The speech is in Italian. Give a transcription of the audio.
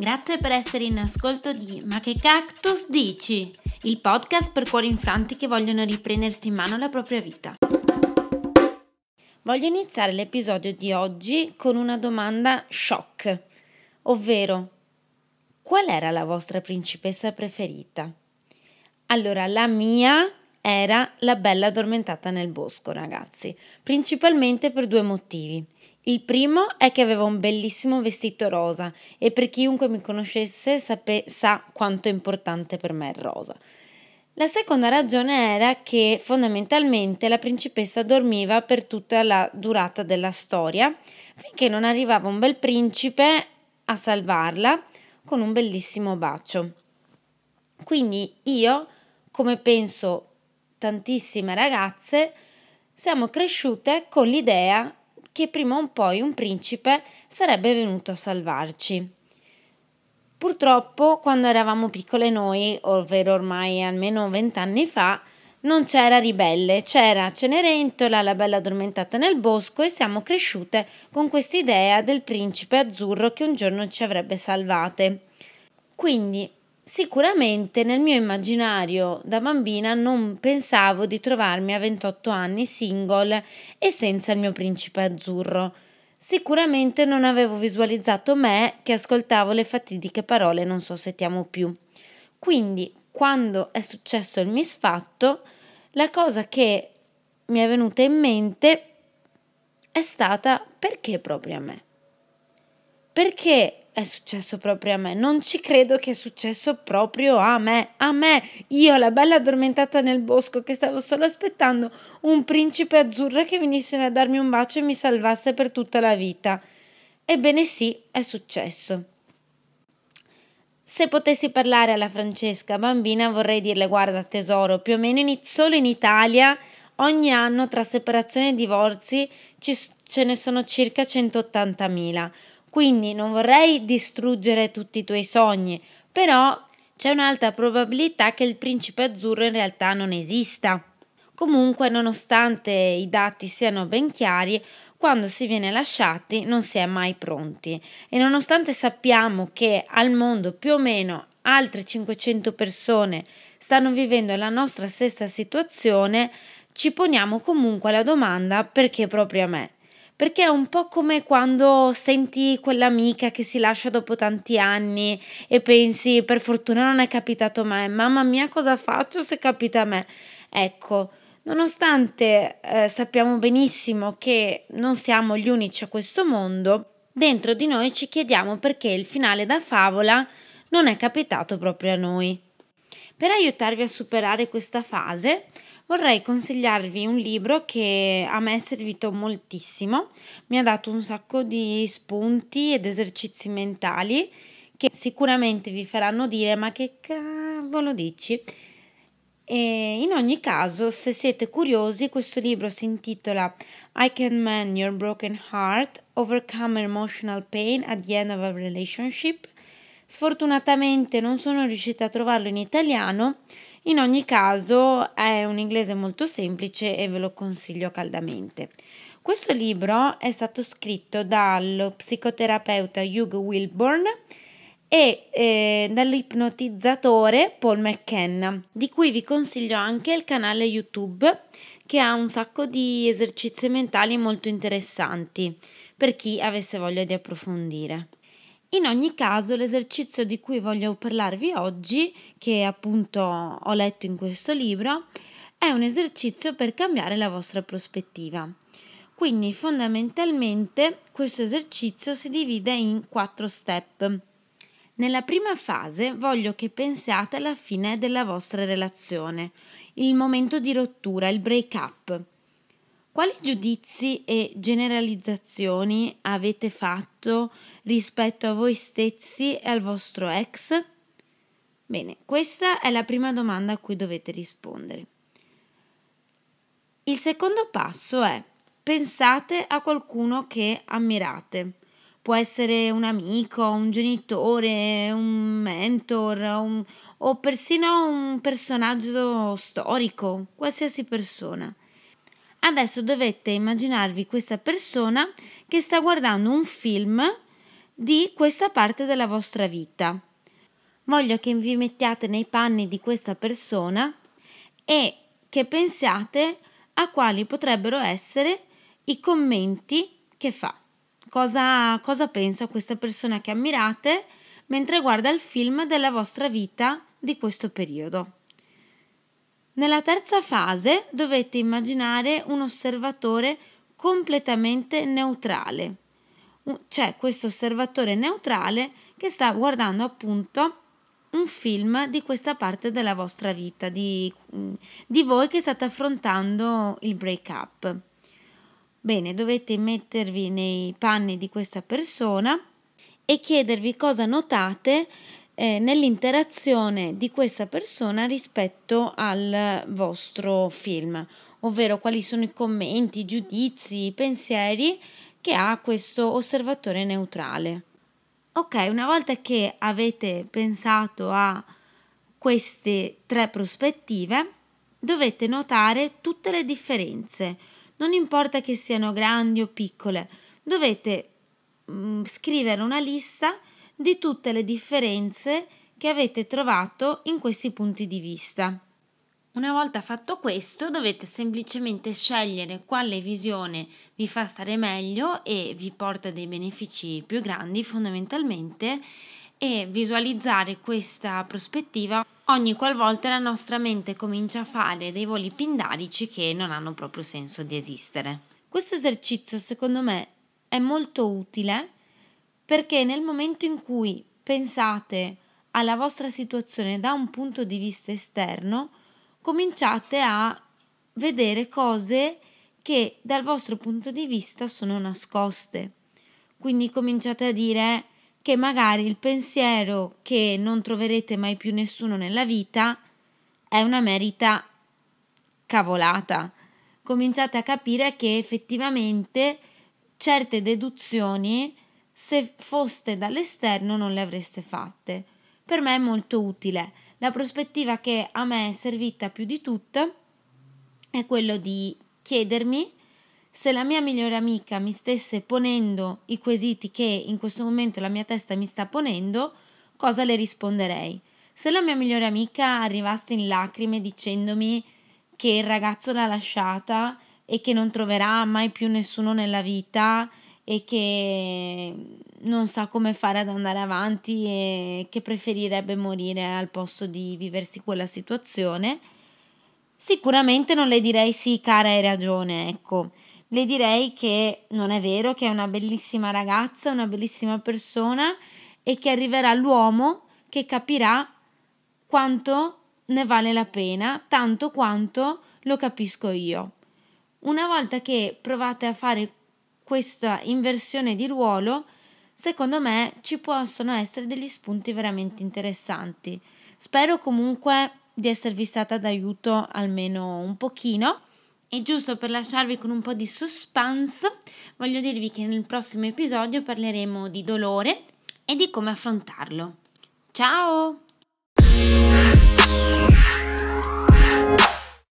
Grazie per essere in ascolto di Ma che cactus dici? Il podcast per cuori infranti che vogliono riprendersi in mano la propria vita. Voglio iniziare l'episodio di oggi con una domanda shock, ovvero qual era la vostra principessa preferita? Allora, la mia era la bella addormentata nel bosco, ragazzi, principalmente per due motivi. Il primo è che aveva un bellissimo vestito rosa e per chiunque mi conoscesse sape- sa quanto è importante per me il rosa. La seconda ragione era che fondamentalmente la principessa dormiva per tutta la durata della storia finché non arrivava un bel principe a salvarla con un bellissimo bacio. Quindi io, come penso tantissime ragazze, siamo cresciute con l'idea che prima o poi un principe sarebbe venuto a salvarci. Purtroppo, quando eravamo piccole noi, ovvero ormai almeno vent'anni fa, non c'era ribelle, c'era Cenerentola, la bella addormentata nel bosco e siamo cresciute con quest'idea del principe azzurro che un giorno ci avrebbe salvate. Quindi Sicuramente nel mio immaginario da bambina non pensavo di trovarmi a 28 anni single e senza il mio principe azzurro. Sicuramente non avevo visualizzato me che ascoltavo le fatidiche parole non so se ti amo più. Quindi, quando è successo il misfatto, la cosa che mi è venuta in mente è stata perché proprio a me? Perché è successo proprio a me. Non ci credo che è successo proprio a me. A me, io, la bella addormentata nel bosco, che stavo solo aspettando un principe azzurro che venisse a darmi un bacio e mi salvasse per tutta la vita. Ebbene sì, è successo. Se potessi parlare alla Francesca bambina vorrei dirle guarda tesoro, più o meno in, solo in Italia ogni anno tra separazioni e divorzi ci, ce ne sono circa 180.000 quindi non vorrei distruggere tutti i tuoi sogni, però c'è un'alta probabilità che il principe azzurro in realtà non esista. Comunque, nonostante i dati siano ben chiari, quando si viene lasciati non si è mai pronti e nonostante sappiamo che al mondo più o meno altre 500 persone stanno vivendo la nostra stessa situazione, ci poniamo comunque la domanda perché proprio a me perché è un po' come quando senti quell'amica che si lascia dopo tanti anni e pensi per fortuna non è capitato me, mamma mia cosa faccio se capita a me? Ecco, nonostante eh, sappiamo benissimo che non siamo gli unici a questo mondo, dentro di noi ci chiediamo perché il finale da favola non è capitato proprio a noi. Per aiutarvi a superare questa fase, vorrei consigliarvi un libro che a me è servito moltissimo, mi ha dato un sacco di spunti ed esercizi mentali che sicuramente vi faranno dire ma che cavolo dici? E in ogni caso, se siete curiosi, questo libro si intitola I Can Mend Your Broken Heart, Overcome Emotional Pain at the End of a Relationship. Sfortunatamente non sono riuscita a trovarlo in italiano, in ogni caso è un inglese molto semplice e ve lo consiglio caldamente. Questo libro è stato scritto dallo psicoterapeuta Hugh Wilborn e eh, dall'ipnotizzatore Paul McKenna, di cui vi consiglio anche il canale YouTube che ha un sacco di esercizi mentali molto interessanti per chi avesse voglia di approfondire. In ogni caso, l'esercizio di cui voglio parlarvi oggi, che appunto ho letto in questo libro, è un esercizio per cambiare la vostra prospettiva. Quindi fondamentalmente questo esercizio si divide in quattro step. Nella prima fase voglio che pensiate alla fine della vostra relazione, il momento di rottura, il break up. Quali giudizi e generalizzazioni avete fatto rispetto a voi stessi e al vostro ex? Bene, questa è la prima domanda a cui dovete rispondere. Il secondo passo è pensate a qualcuno che ammirate. Può essere un amico, un genitore, un mentor un, o persino un personaggio storico, qualsiasi persona. Adesso dovete immaginarvi questa persona che sta guardando un film di questa parte della vostra vita. Voglio che vi mettiate nei panni di questa persona e che pensiate a quali potrebbero essere i commenti che fa. Cosa, cosa pensa questa persona che ammirate mentre guarda il film della vostra vita di questo periodo. Nella terza fase dovete immaginare un osservatore completamente neutrale. C'è questo osservatore neutrale che sta guardando appunto un film di questa parte della vostra vita, di, di voi che state affrontando il break up. Bene, dovete mettervi nei panni di questa persona e chiedervi cosa notate eh, nell'interazione di questa persona rispetto al vostro film, ovvero quali sono i commenti, i giudizi, i pensieri che ha questo osservatore neutrale. Ok, una volta che avete pensato a queste tre prospettive, dovete notare tutte le differenze, non importa che siano grandi o piccole, dovete mh, mm, scrivere una lista di tutte le differenze che avete trovato in questi punti di vista. Una volta fatto questo dovete semplicemente scegliere quale visione vi fa stare meglio e vi porta dei benefici più grandi fondamentalmente e visualizzare questa prospettiva ogni qualvolta la nostra mente comincia a fare dei voli pindarici che non hanno proprio senso di esistere. Questo esercizio secondo me è molto utile perché nel momento in cui pensate alla vostra situazione da un punto di vista esterno, cominciate a vedere cose che dal vostro punto di vista sono nascoste. Quindi cominciate a dire che magari il pensiero che non troverete mai più nessuno nella vita è una merita cavolata. Cominciate a capire che effettivamente certe deduzioni se foste dall'esterno non le avreste fatte. Per me è molto utile. La prospettiva che a me è servita più di tutto è quello di chiedermi se la mia migliore amica mi stesse ponendo i quesiti che in questo momento la mia testa mi sta ponendo, cosa le risponderei? Se la mia migliore amica arrivasse in lacrime dicendomi che il ragazzo l'ha lasciata e che non troverà mai più nessuno nella vita e che non sa come fare ad andare avanti e che preferirebbe morire al posto di viversi quella situazione, sicuramente non le direi sì, cara, hai ragione, ecco. Le direi che non è vero, che è una bellissima ragazza, una bellissima persona e che arriverà l'uomo che capirà quanto ne vale la pena, tanto quanto lo capisco io. Una volta che provate a fare questa inversione di ruolo, secondo me ci possono essere degli spunti veramente interessanti. Spero comunque di esservi stata d'aiuto almeno un pochino. E giusto per lasciarvi con un po' di suspense, voglio dirvi che nel prossimo episodio parleremo di dolore e di come affrontarlo. Ciao!